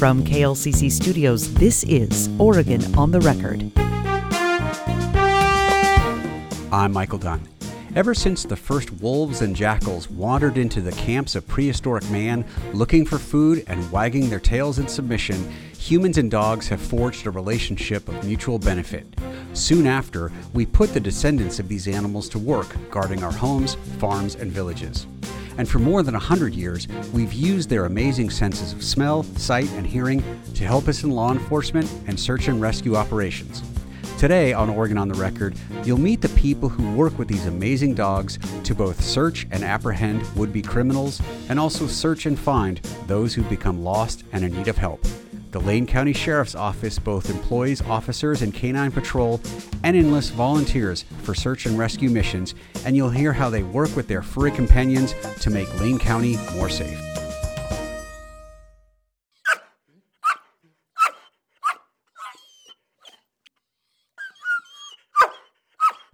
From KLCC Studios, this is Oregon on the Record. I'm Michael Dunn. Ever since the first wolves and jackals wandered into the camps of prehistoric man looking for food and wagging their tails in submission, humans and dogs have forged a relationship of mutual benefit. Soon after, we put the descendants of these animals to work guarding our homes, farms, and villages. And for more than a hundred years, we've used their amazing senses of smell, sight, and hearing to help us in law enforcement and search and rescue operations. Today on Oregon on the Record, you'll meet the people who work with these amazing dogs to both search and apprehend would be criminals and also search and find those who've become lost and in need of help. The Lane County Sheriff's Office both employs officers in canine patrol and enlists volunteers for search and rescue missions, and you'll hear how they work with their furry companions to make Lane County more safe.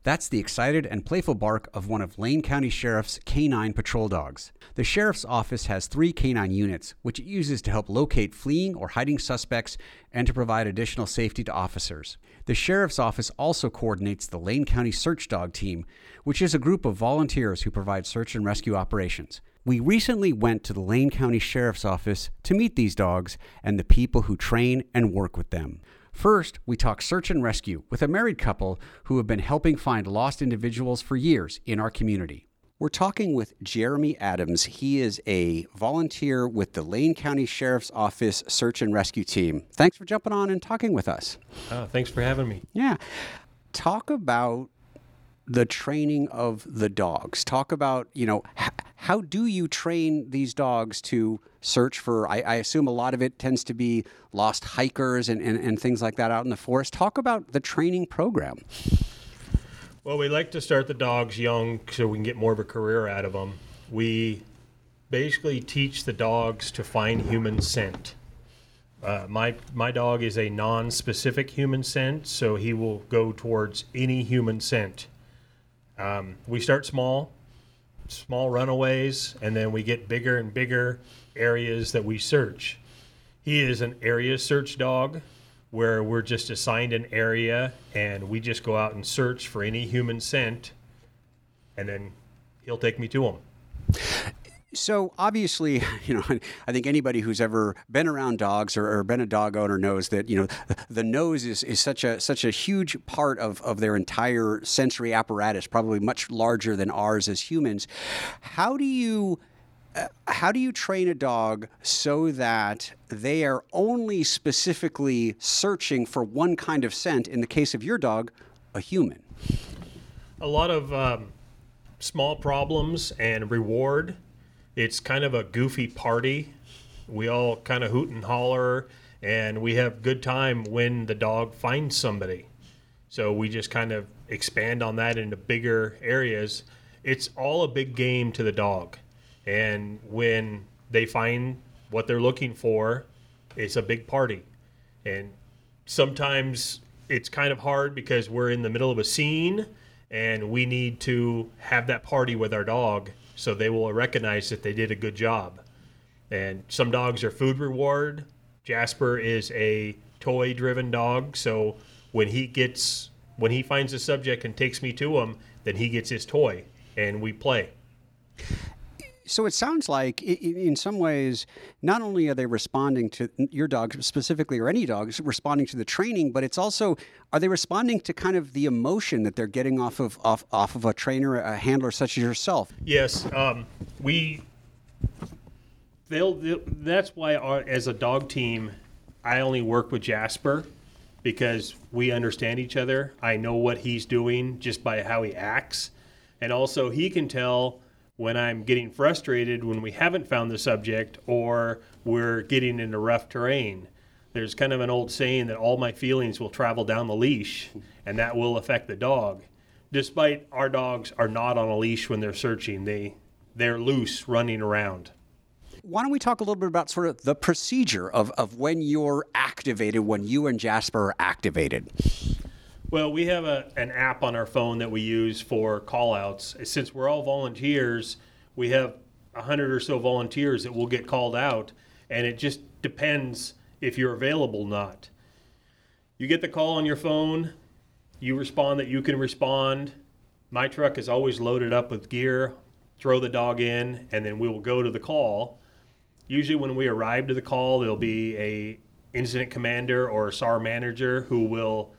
That's the excited and playful bark of one of Lane County Sheriff's canine patrol dogs. The Sheriff's Office has three canine units, which it uses to help locate fleeing or hiding suspects and to provide additional safety to officers. The Sheriff's Office also coordinates the Lane County Search Dog Team, which is a group of volunteers who provide search and rescue operations. We recently went to the Lane County Sheriff's Office to meet these dogs and the people who train and work with them. First, we talk search and rescue with a married couple who have been helping find lost individuals for years in our community. We're talking with Jeremy Adams. He is a volunteer with the Lane County Sheriff's Office Search and Rescue Team. Thanks for jumping on and talking with us. Uh, thanks for having me. Yeah. Talk about the training of the dogs. Talk about, you know, h- how do you train these dogs to search for? I, I, assume a lot of it tends to be lost hikers and, and, and things like that out in the forest. Talk about the training program. Well, we like to start the dogs young so we can get more of a career out of them. We basically teach the dogs to find human scent. Uh, my my dog is a non-specific human scent, so he will go towards any human scent. Um, we start small, small runaways, and then we get bigger and bigger areas that we search. He is an area search dog where we're just assigned an area and we just go out and search for any human scent and then he'll take me to them. So obviously, you know, I think anybody who's ever been around dogs or, or, been a dog owner knows that you know the nose is, is such a such a huge part of, of their entire sensory apparatus, probably much larger than ours as humans. How do you uh, how do you train a dog so that they are only specifically searching for one kind of scent? In the case of your dog, a human. A lot of um, small problems and reward it's kind of a goofy party. We all kind of hoot and holler, and we have good time when the dog finds somebody. So we just kind of expand on that into bigger areas. It's all a big game to the dog. And when they find what they're looking for, it's a big party. And sometimes it's kind of hard because we're in the middle of a scene and we need to have that party with our dog so they will recognize that they did a good job. And some dogs are food reward. Jasper is a toy driven dog, so when he gets when he finds a subject and takes me to him, then he gets his toy and we play. So it sounds like, in some ways, not only are they responding to your dog specifically, or any dogs responding to the training, but it's also are they responding to kind of the emotion that they're getting off of off, off of a trainer, a handler such as yourself? Yes, um, we. They'll, they'll. That's why, our, as a dog team, I only work with Jasper because we understand each other. I know what he's doing just by how he acts, and also he can tell when I'm getting frustrated when we haven't found the subject or we're getting into rough terrain. There's kind of an old saying that all my feelings will travel down the leash and that will affect the dog. Despite our dogs are not on a leash when they're searching, they they're loose running around. Why don't we talk a little bit about sort of the procedure of, of when you're activated, when you and Jasper are activated? Well, we have a, an app on our phone that we use for call outs. Since we're all volunteers, we have 100 or so volunteers that will get called out, and it just depends if you're available, or not. You get the call on your phone, you respond that you can respond. My truck is always loaded up with gear. Throw the dog in, and then we will go to the call. Usually, when we arrive to the call, there'll be a incident commander or a SAR manager who will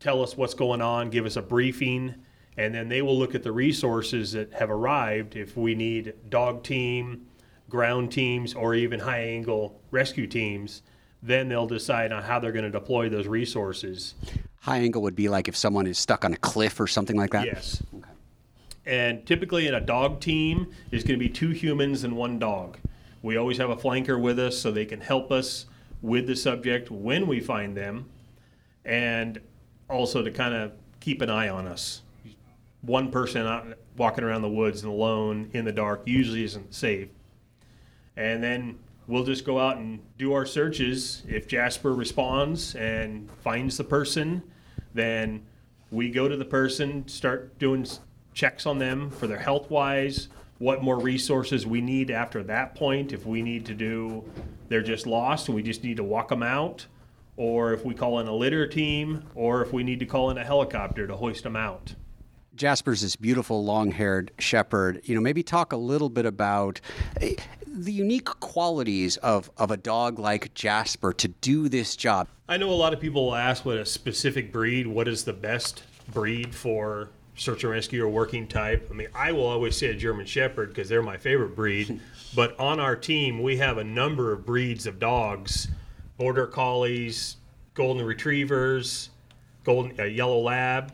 tell us what's going on, give us a briefing, and then they will look at the resources that have arrived if we need dog team, ground teams, or even high angle rescue teams. Then they'll decide on how they're going to deploy those resources. High angle would be like if someone is stuck on a cliff or something like that? Yes. And typically in a dog team, there's going to be two humans and one dog. We always have a flanker with us so they can help us with the subject when we find them and also to kind of keep an eye on us. One person out walking around the woods and alone in the dark usually isn't safe. And then we'll just go out and do our searches. If Jasper responds and finds the person, then we go to the person, start doing checks on them for their health wise, what more resources we need after that point. If we need to do, they're just lost and we just need to walk them out, or if we call in a litter team, or if we need to call in a helicopter to hoist them out. Jasper's this beautiful long-haired shepherd. You know, maybe talk a little bit about eh, the unique qualities of, of a dog like Jasper to do this job. I know a lot of people ask what a specific breed, what is the best breed for search and rescue or working type. I mean, I will always say a German Shepherd because they're my favorite breed. but on our team, we have a number of breeds of dogs: border collies, golden retrievers, golden uh, yellow lab.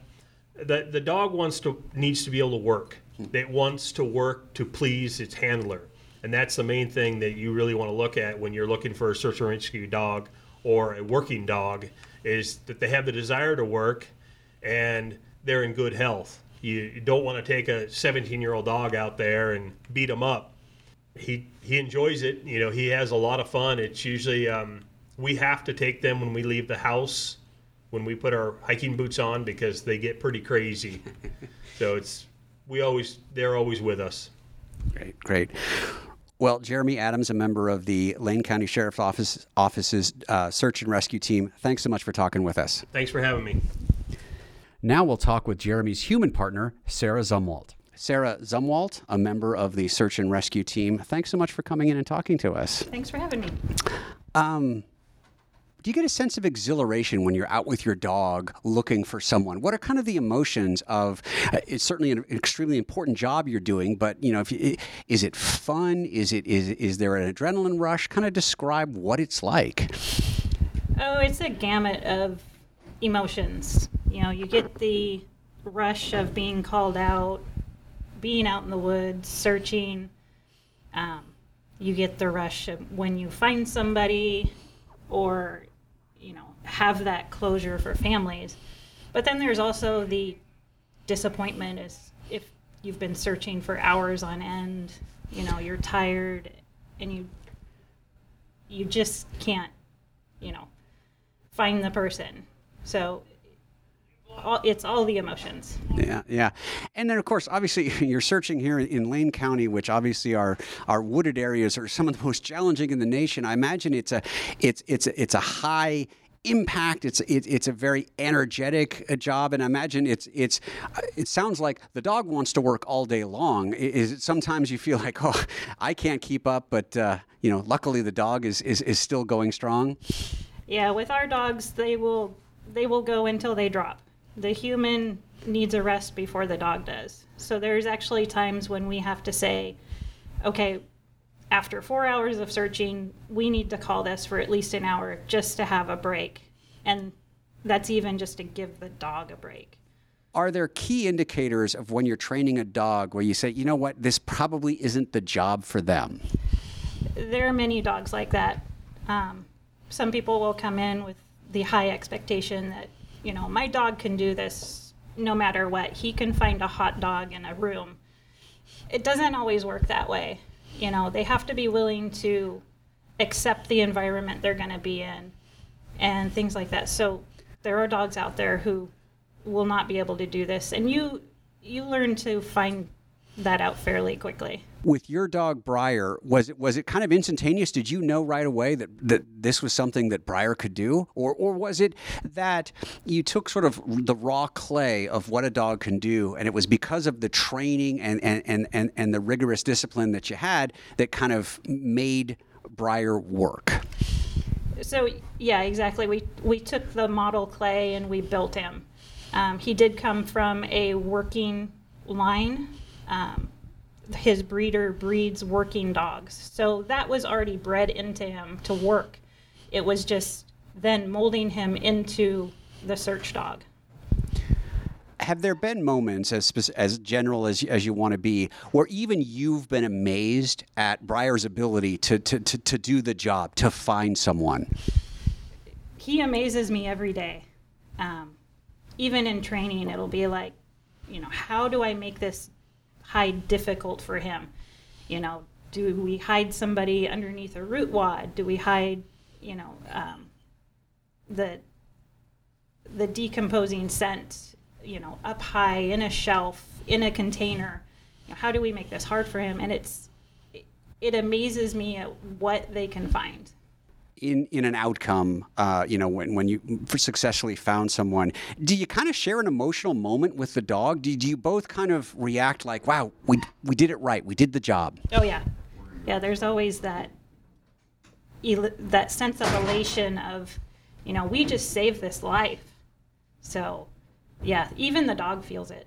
The the dog wants to needs to be able to work. It wants to work to please its handler, and that's the main thing that you really want to look at when you're looking for a search and rescue dog or a working dog. Is that they have the desire to work and they're in good health. You, you don't want to take a 17 year old dog out there and beat him up. He he enjoys it. You know, he has a lot of fun. It's usually um, we have to take them when we leave the house, when we put our hiking boots on because they get pretty crazy. so it's we always they're always with us. Great, great. Well, Jeremy Adams, a member of the Lane County Sheriff's Office Office's uh, search and rescue team. Thanks so much for talking with us. Thanks for having me. Now we'll talk with Jeremy's human partner, Sarah Zumwalt. Sarah Zumwalt, a member of the search and rescue team. Thanks so much for coming in and talking to us. Thanks for having me. Um, do you get a sense of exhilaration when you're out with your dog looking for someone? What are kind of the emotions of? Uh, it's certainly an extremely important job you're doing, but you know, if you, is it fun? Is it is is there an adrenaline rush? Kind of describe what it's like. Oh, it's a gamut of emotions. You know, you get the rush of being called out, being out in the woods, searching. Um, you get the rush when you find somebody or, you know, have that closure for families. But then there's also the disappointment is if you've been searching for hours on end, you know, you're tired and you you just can't, you know, find the person. So all, it's all the emotions. Yeah, yeah, and then of course, obviously, you're searching here in Lane County, which obviously are our wooded areas are some of the most challenging in the nation. I imagine it's a it's it's a, it's a high impact. It's it, it's a very energetic uh, job, and I imagine it's it's uh, it sounds like the dog wants to work all day long. Is it sometimes you feel like oh I can't keep up, but uh, you know luckily the dog is, is is still going strong. Yeah, with our dogs, they will they will go until they drop the human needs a rest before the dog does. So there's actually times when we have to say, okay, after four hours of searching, we need to call this for at least an hour just to have a break. And that's even just to give the dog a break. Are there key indicators of when you're training a dog where you say, you know what, this probably isn't the job for them? There are many dogs like that. Um, some people will come in with the high expectation that you know, my dog can do this no matter what. He can find a hot dog in a room. It doesn't always work that way. You know, they have to be willing to accept the environment they're going to be in and things like that. So there are dogs out there who will not be able to do this and you you learn to find that out fairly quickly. With your dog Briar, was it was it kind of instantaneous? Did you know right away that, that this was something that Briar could do, or or was it that you took sort of the raw clay of what a dog can do, and it was because of the training and and and and, and the rigorous discipline that you had that kind of made Briar work? So yeah, exactly. We we took the model clay and we built him. Um, he did come from a working line. Um, his breeder breeds working dogs. So that was already bred into him to work. It was just then molding him into the search dog. Have there been moments, as as general as, as you want to be, where even you've been amazed at Briar's ability to, to, to, to do the job, to find someone? He amazes me every day. Um, even in training, it'll be like, you know, how do I make this hide difficult for him? You know, do we hide somebody underneath a root wad? Do we hide, you know, um, the the decomposing scent, you know, up high in a shelf in a container? You know, how do we make this hard for him? And it's it, it amazes me at what they can find in in an outcome, uh, you know, when, when you successfully found someone, do you kind of share an emotional moment with the dog? Do, do you both kind of react like, "Wow, we we did it right, we did the job"? Oh yeah, yeah. There's always that that sense of elation of, you know, we just saved this life. So, yeah, even the dog feels it.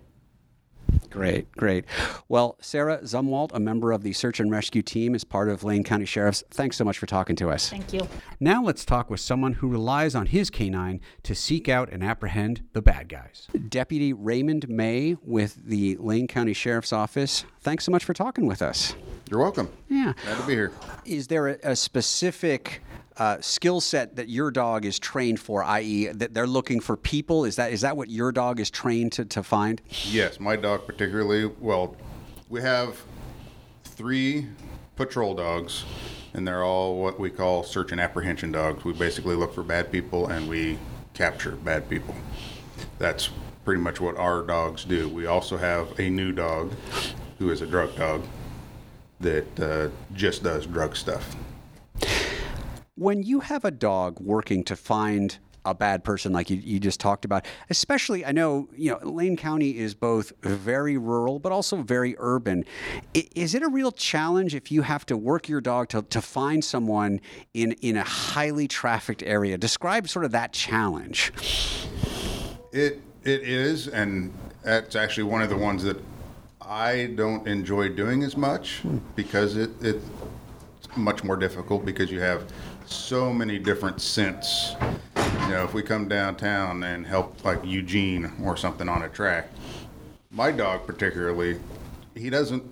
Great, great. Well, Sarah Zumwalt, a member of the search and rescue team, is part of Lane County Sheriff's. Thanks so much for talking to us. Thank you. Now let's talk with someone who relies on his canine to seek out and apprehend the bad guys. Deputy Raymond May with the Lane County Sheriff's Office. Thanks so much for talking with us. You're welcome. Yeah. Glad to be here. Is there a, a specific uh, skill set that your dog is trained for, i.e., that they're looking for people? Is that is that what your dog is trained to, to find? Yes, my dog particularly. Well, we have three patrol dogs, and they're all what we call search and apprehension dogs. We basically look for bad people and we capture bad people. That's pretty much what our dogs do. We also have a new dog who is a drug dog that uh, just does drug stuff. When you have a dog working to find a bad person like you, you just talked about especially i know you know lane county is both very rural but also very urban. Is it a real challenge if you have to work your dog to, to find someone in in a highly trafficked area? Describe sort of that challenge. It it is and that's actually one of the ones that i don't enjoy doing as much hmm. because it it's much more difficult because you have so many different scents. You know, if we come downtown and help like Eugene or something on a track, my dog particularly, he doesn't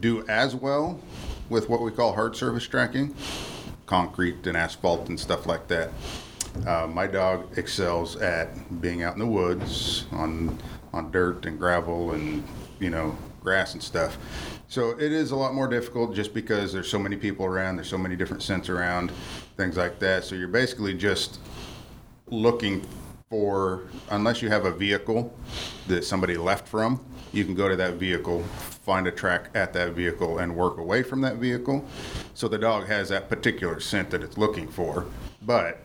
do as well with what we call hard surface tracking, concrete and asphalt and stuff like that. Uh, my dog excels at being out in the woods on on dirt and gravel and you know grass and stuff. So it is a lot more difficult just because there's so many people around, there's so many different scents around, things like that. So you're basically just looking for, unless you have a vehicle that somebody left from, you can go to that vehicle, find a track at that vehicle, and work away from that vehicle. So the dog has that particular scent that it's looking for. But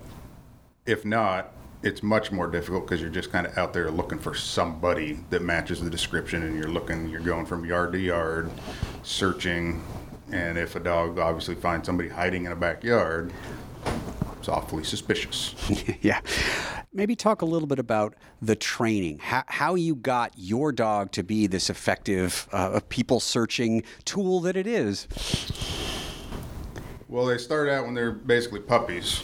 if not, it's much more difficult because you're just kind of out there looking for somebody that matches the description and you're looking you're going from yard to yard searching. And if a dog obviously finds somebody hiding in a backyard it's awfully suspicious. Yeah. Maybe talk a little bit about the training. How, how you got your dog to be this effective uh, people searching tool that it is. Well they start out when they're basically puppies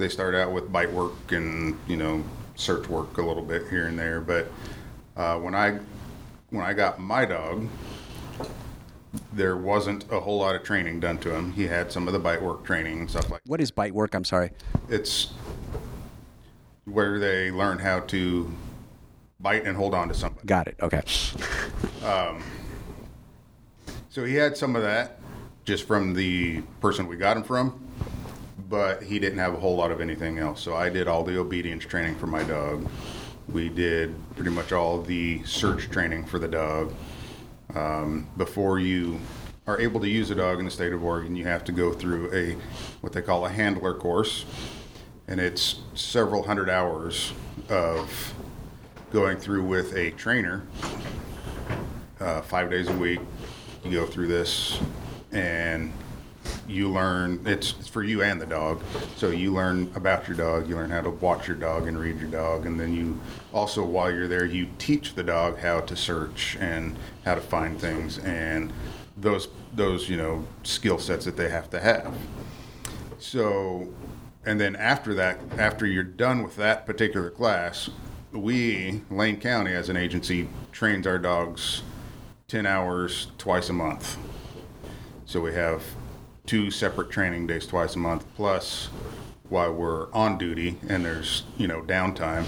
they start out with bite work and you know search work a little bit here and there. But uh, when I when I got my dog, there wasn't a whole lot of training done to him. He had some of the bite work training and stuff like. What is bite work? I'm sorry. It's where they learn how to bite and hold on to something. Got it. Okay. Um, so he had some of that just from the person we got him from but he didn't have a whole lot of anything else. So I did all the obedience training for my dog. We did pretty much all the search training for the dog. Um, before you are able to use a dog in the state of Oregon, you have to go through a what they call a handler course, and it's several hundred hours of going through with a trainer, uh, five days a week. You go through this, and you learn it's, it's for you and the dog. So you learn about your dog you learn how to watch your dog and read your dog and then you also while you're there you teach the dog how to search and how to find things and those those you know skill sets that they have to have. So and then after that after you're done with that particular class we lane county as an agency trains our dogs 10 hours twice a month. So we have two separate training days twice a month, plus while we're on duty and there's, you know, downtime,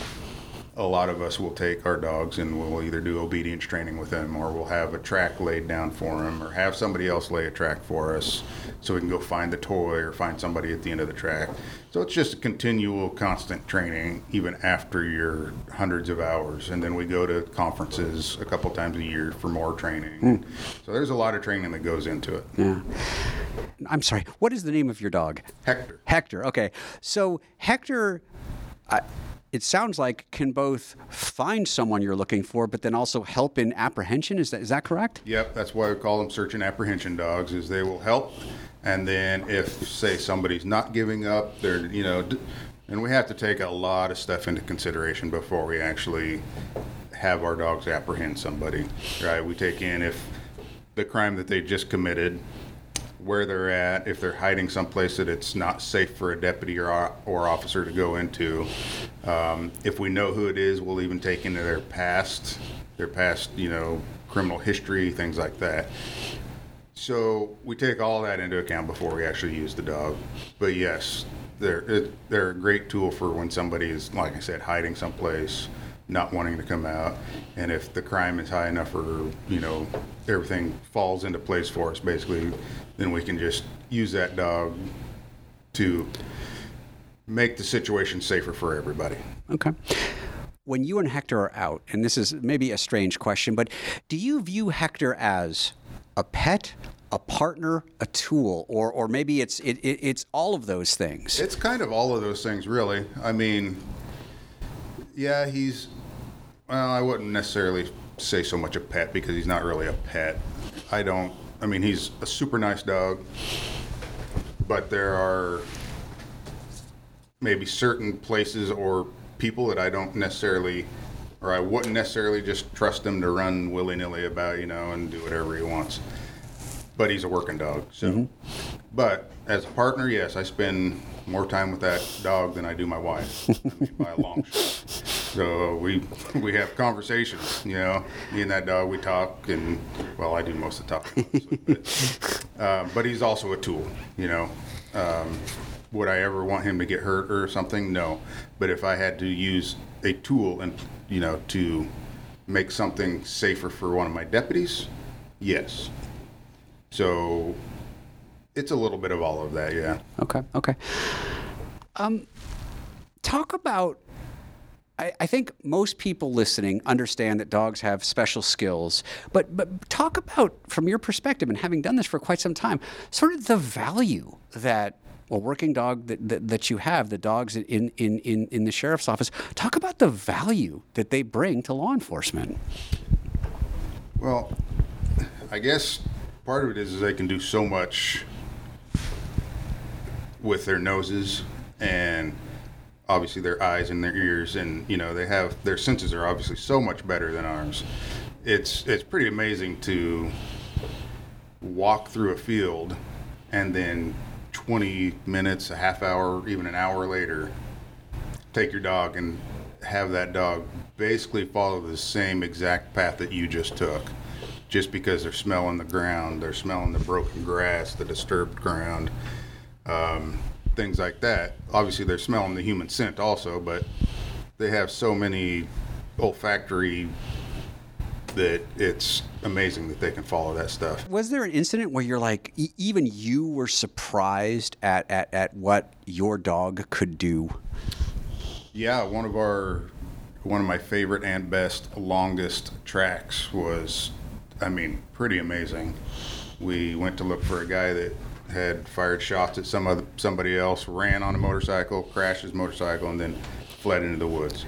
a lot of us will take our dogs and we'll either do obedience training with them or we'll have a track laid down for them or have somebody else lay a track for us so we can go find the toy or find somebody at the end of the track. So it's just a continual, constant training even after your hundreds of hours. And then we go to conferences a couple times a year for more training. Hmm. So there's a lot of training that goes into it. Yeah. I'm sorry. What is the name of your dog? Hector. Hector. Okay. So Hector, I, it sounds like can both find someone you're looking for, but then also help in apprehension. Is that is that correct? Yep, that's why we call them search and apprehension dogs. Is they will help, and then if say somebody's not giving up, they're you know, and we have to take a lot of stuff into consideration before we actually have our dogs apprehend somebody. Right? We take in if the crime that they just committed, where they're at, if they're hiding someplace that it's not safe for a deputy or, or officer to go into. Um, if we know who it is, we'll even take into their past, their past, you know, criminal history, things like that. So we take all that into account before we actually use the dog. But yes, they're it, they're a great tool for when somebody is, like I said, hiding someplace, not wanting to come out, and if the crime is high enough, or you know, everything falls into place for us, basically, then we can just use that dog to make the situation safer for everybody. Okay. When you and Hector are out, and this is maybe a strange question, but do you view Hector as a pet, a partner, a tool, or or maybe it's it, it, it's all of those things? It's kind of all of those things, really. I mean, yeah, he's. Well, I wouldn't necessarily say so much a pet because he's not really a pet. I don't. I mean, he's a super nice dog, but there are maybe certain places or people that I don't necessarily, or I wouldn't necessarily just trust him to run willy nilly about, you know, and do whatever he wants. But he's a working dog, so. Mm-hmm. But as a partner, yes, I spend more time with that dog than I do my wife, I mean, by a long shot. So we we have conversations, you know. Me and that dog, we talk, and well, I do most of the talking. But, uh, but he's also a tool, you know. Um, would I ever want him to get hurt or something? No. But if I had to use a tool and you know to make something safer for one of my deputies, yes. So it's a little bit of all of that, yeah. Okay. Okay. Um, talk about. I, I think most people listening understand that dogs have special skills, but but talk about from your perspective and having done this for quite some time, sort of the value that a working dog that, that, that you have, the dogs in, in, in, in the sheriff's office. Talk about the value that they bring to law enforcement. Well, I guess part of it is, is they can do so much with their noses and obviously their eyes and their ears and you know they have their senses are obviously so much better than ours. It's it's pretty amazing to walk through a field and then 20 minutes, a half hour, even an hour later, take your dog and have that dog basically follow the same exact path that you just took. Just because they're smelling the ground, they're smelling the broken grass, the disturbed ground, um, things like that. Obviously, they're smelling the human scent also, but they have so many olfactory that it's amazing that they can follow that stuff. Was there an incident where you're like, e- even you were surprised at, at, at what your dog could do? Yeah, one of our one of my favorite and best longest tracks was I mean, pretty amazing. We went to look for a guy that had fired shots at some other somebody else, ran on a motorcycle, crashed his motorcycle, and then fled into the woods.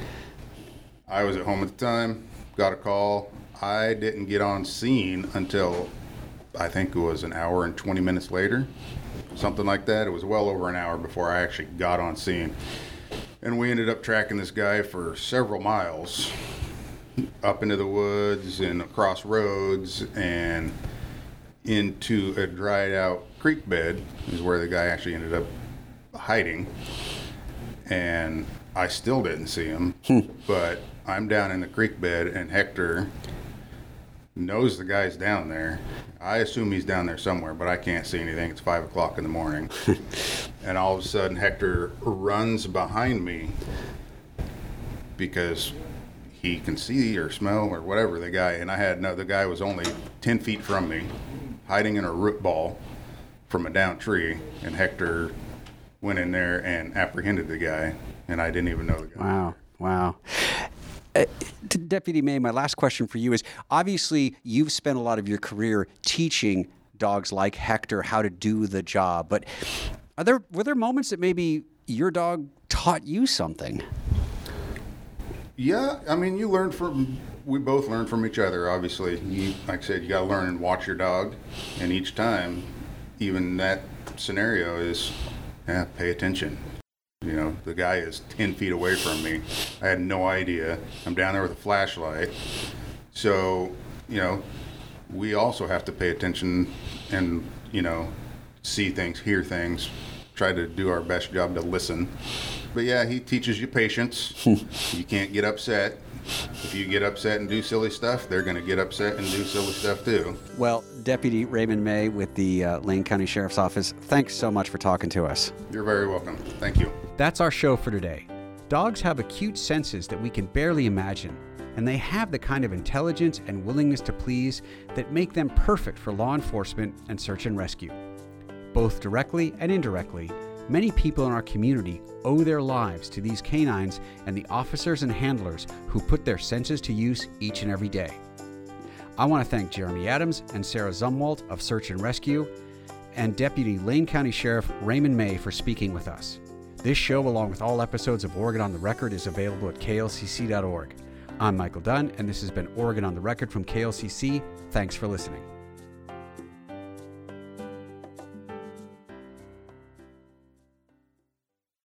I was at home at the time, got a call. I didn't get on scene until I think it was an hour and 20 minutes later, something like that. It was well over an hour before I actually got on scene. And we ended up tracking this guy for several miles up into the woods and across roads and into a dried out creek bed is where the guy actually ended up hiding. And I still didn't see him, hmm. but I'm down in the creek bed and Hector knows the guy's down there. I assume he's down there somewhere, but I can't see anything. It's five o'clock in the morning. and all of a sudden, Hector runs behind me because he can see or smell or whatever the guy. And I had no, the guy was only 10 feet from me, hiding in a root ball from a down tree. And Hector went in there and apprehended the guy. And I didn't even know the guy. Wow. Wow. Uh, Deputy May, my last question for you is obviously you've spent a lot of your career teaching dogs like Hector how to do the job, but are there were there moments that maybe your dog taught you something? Yeah, I mean, you learn from. We both learn from each other. Obviously, you, like I said, you got to learn and watch your dog, and each time, even that scenario is, yeah, pay attention. You know, the guy is ten feet away from me. I had no idea. I'm down there with a flashlight, so you know, we also have to pay attention and you know, see things, hear things, try to do our best job to listen. But yeah, he teaches you patience. you can't get upset. If you get upset and do silly stuff, they're going to get upset and do silly stuff too. Well, Deputy Raymond May with the uh, Lane County Sheriff's Office, thanks so much for talking to us. You're very welcome. Thank you. That's our show for today. Dogs have acute senses that we can barely imagine, and they have the kind of intelligence and willingness to please that make them perfect for law enforcement and search and rescue. Both directly and indirectly, many people in our community owe their lives to these canines and the officers and handlers who put their senses to use each and every day. I want to thank Jeremy Adams and Sarah Zumwalt of Search and Rescue and Deputy Lane County Sheriff Raymond May for speaking with us. This show, along with all episodes of Oregon on the Record, is available at klcc.org. I'm Michael Dunn, and this has been Oregon on the Record from KLCC. Thanks for listening.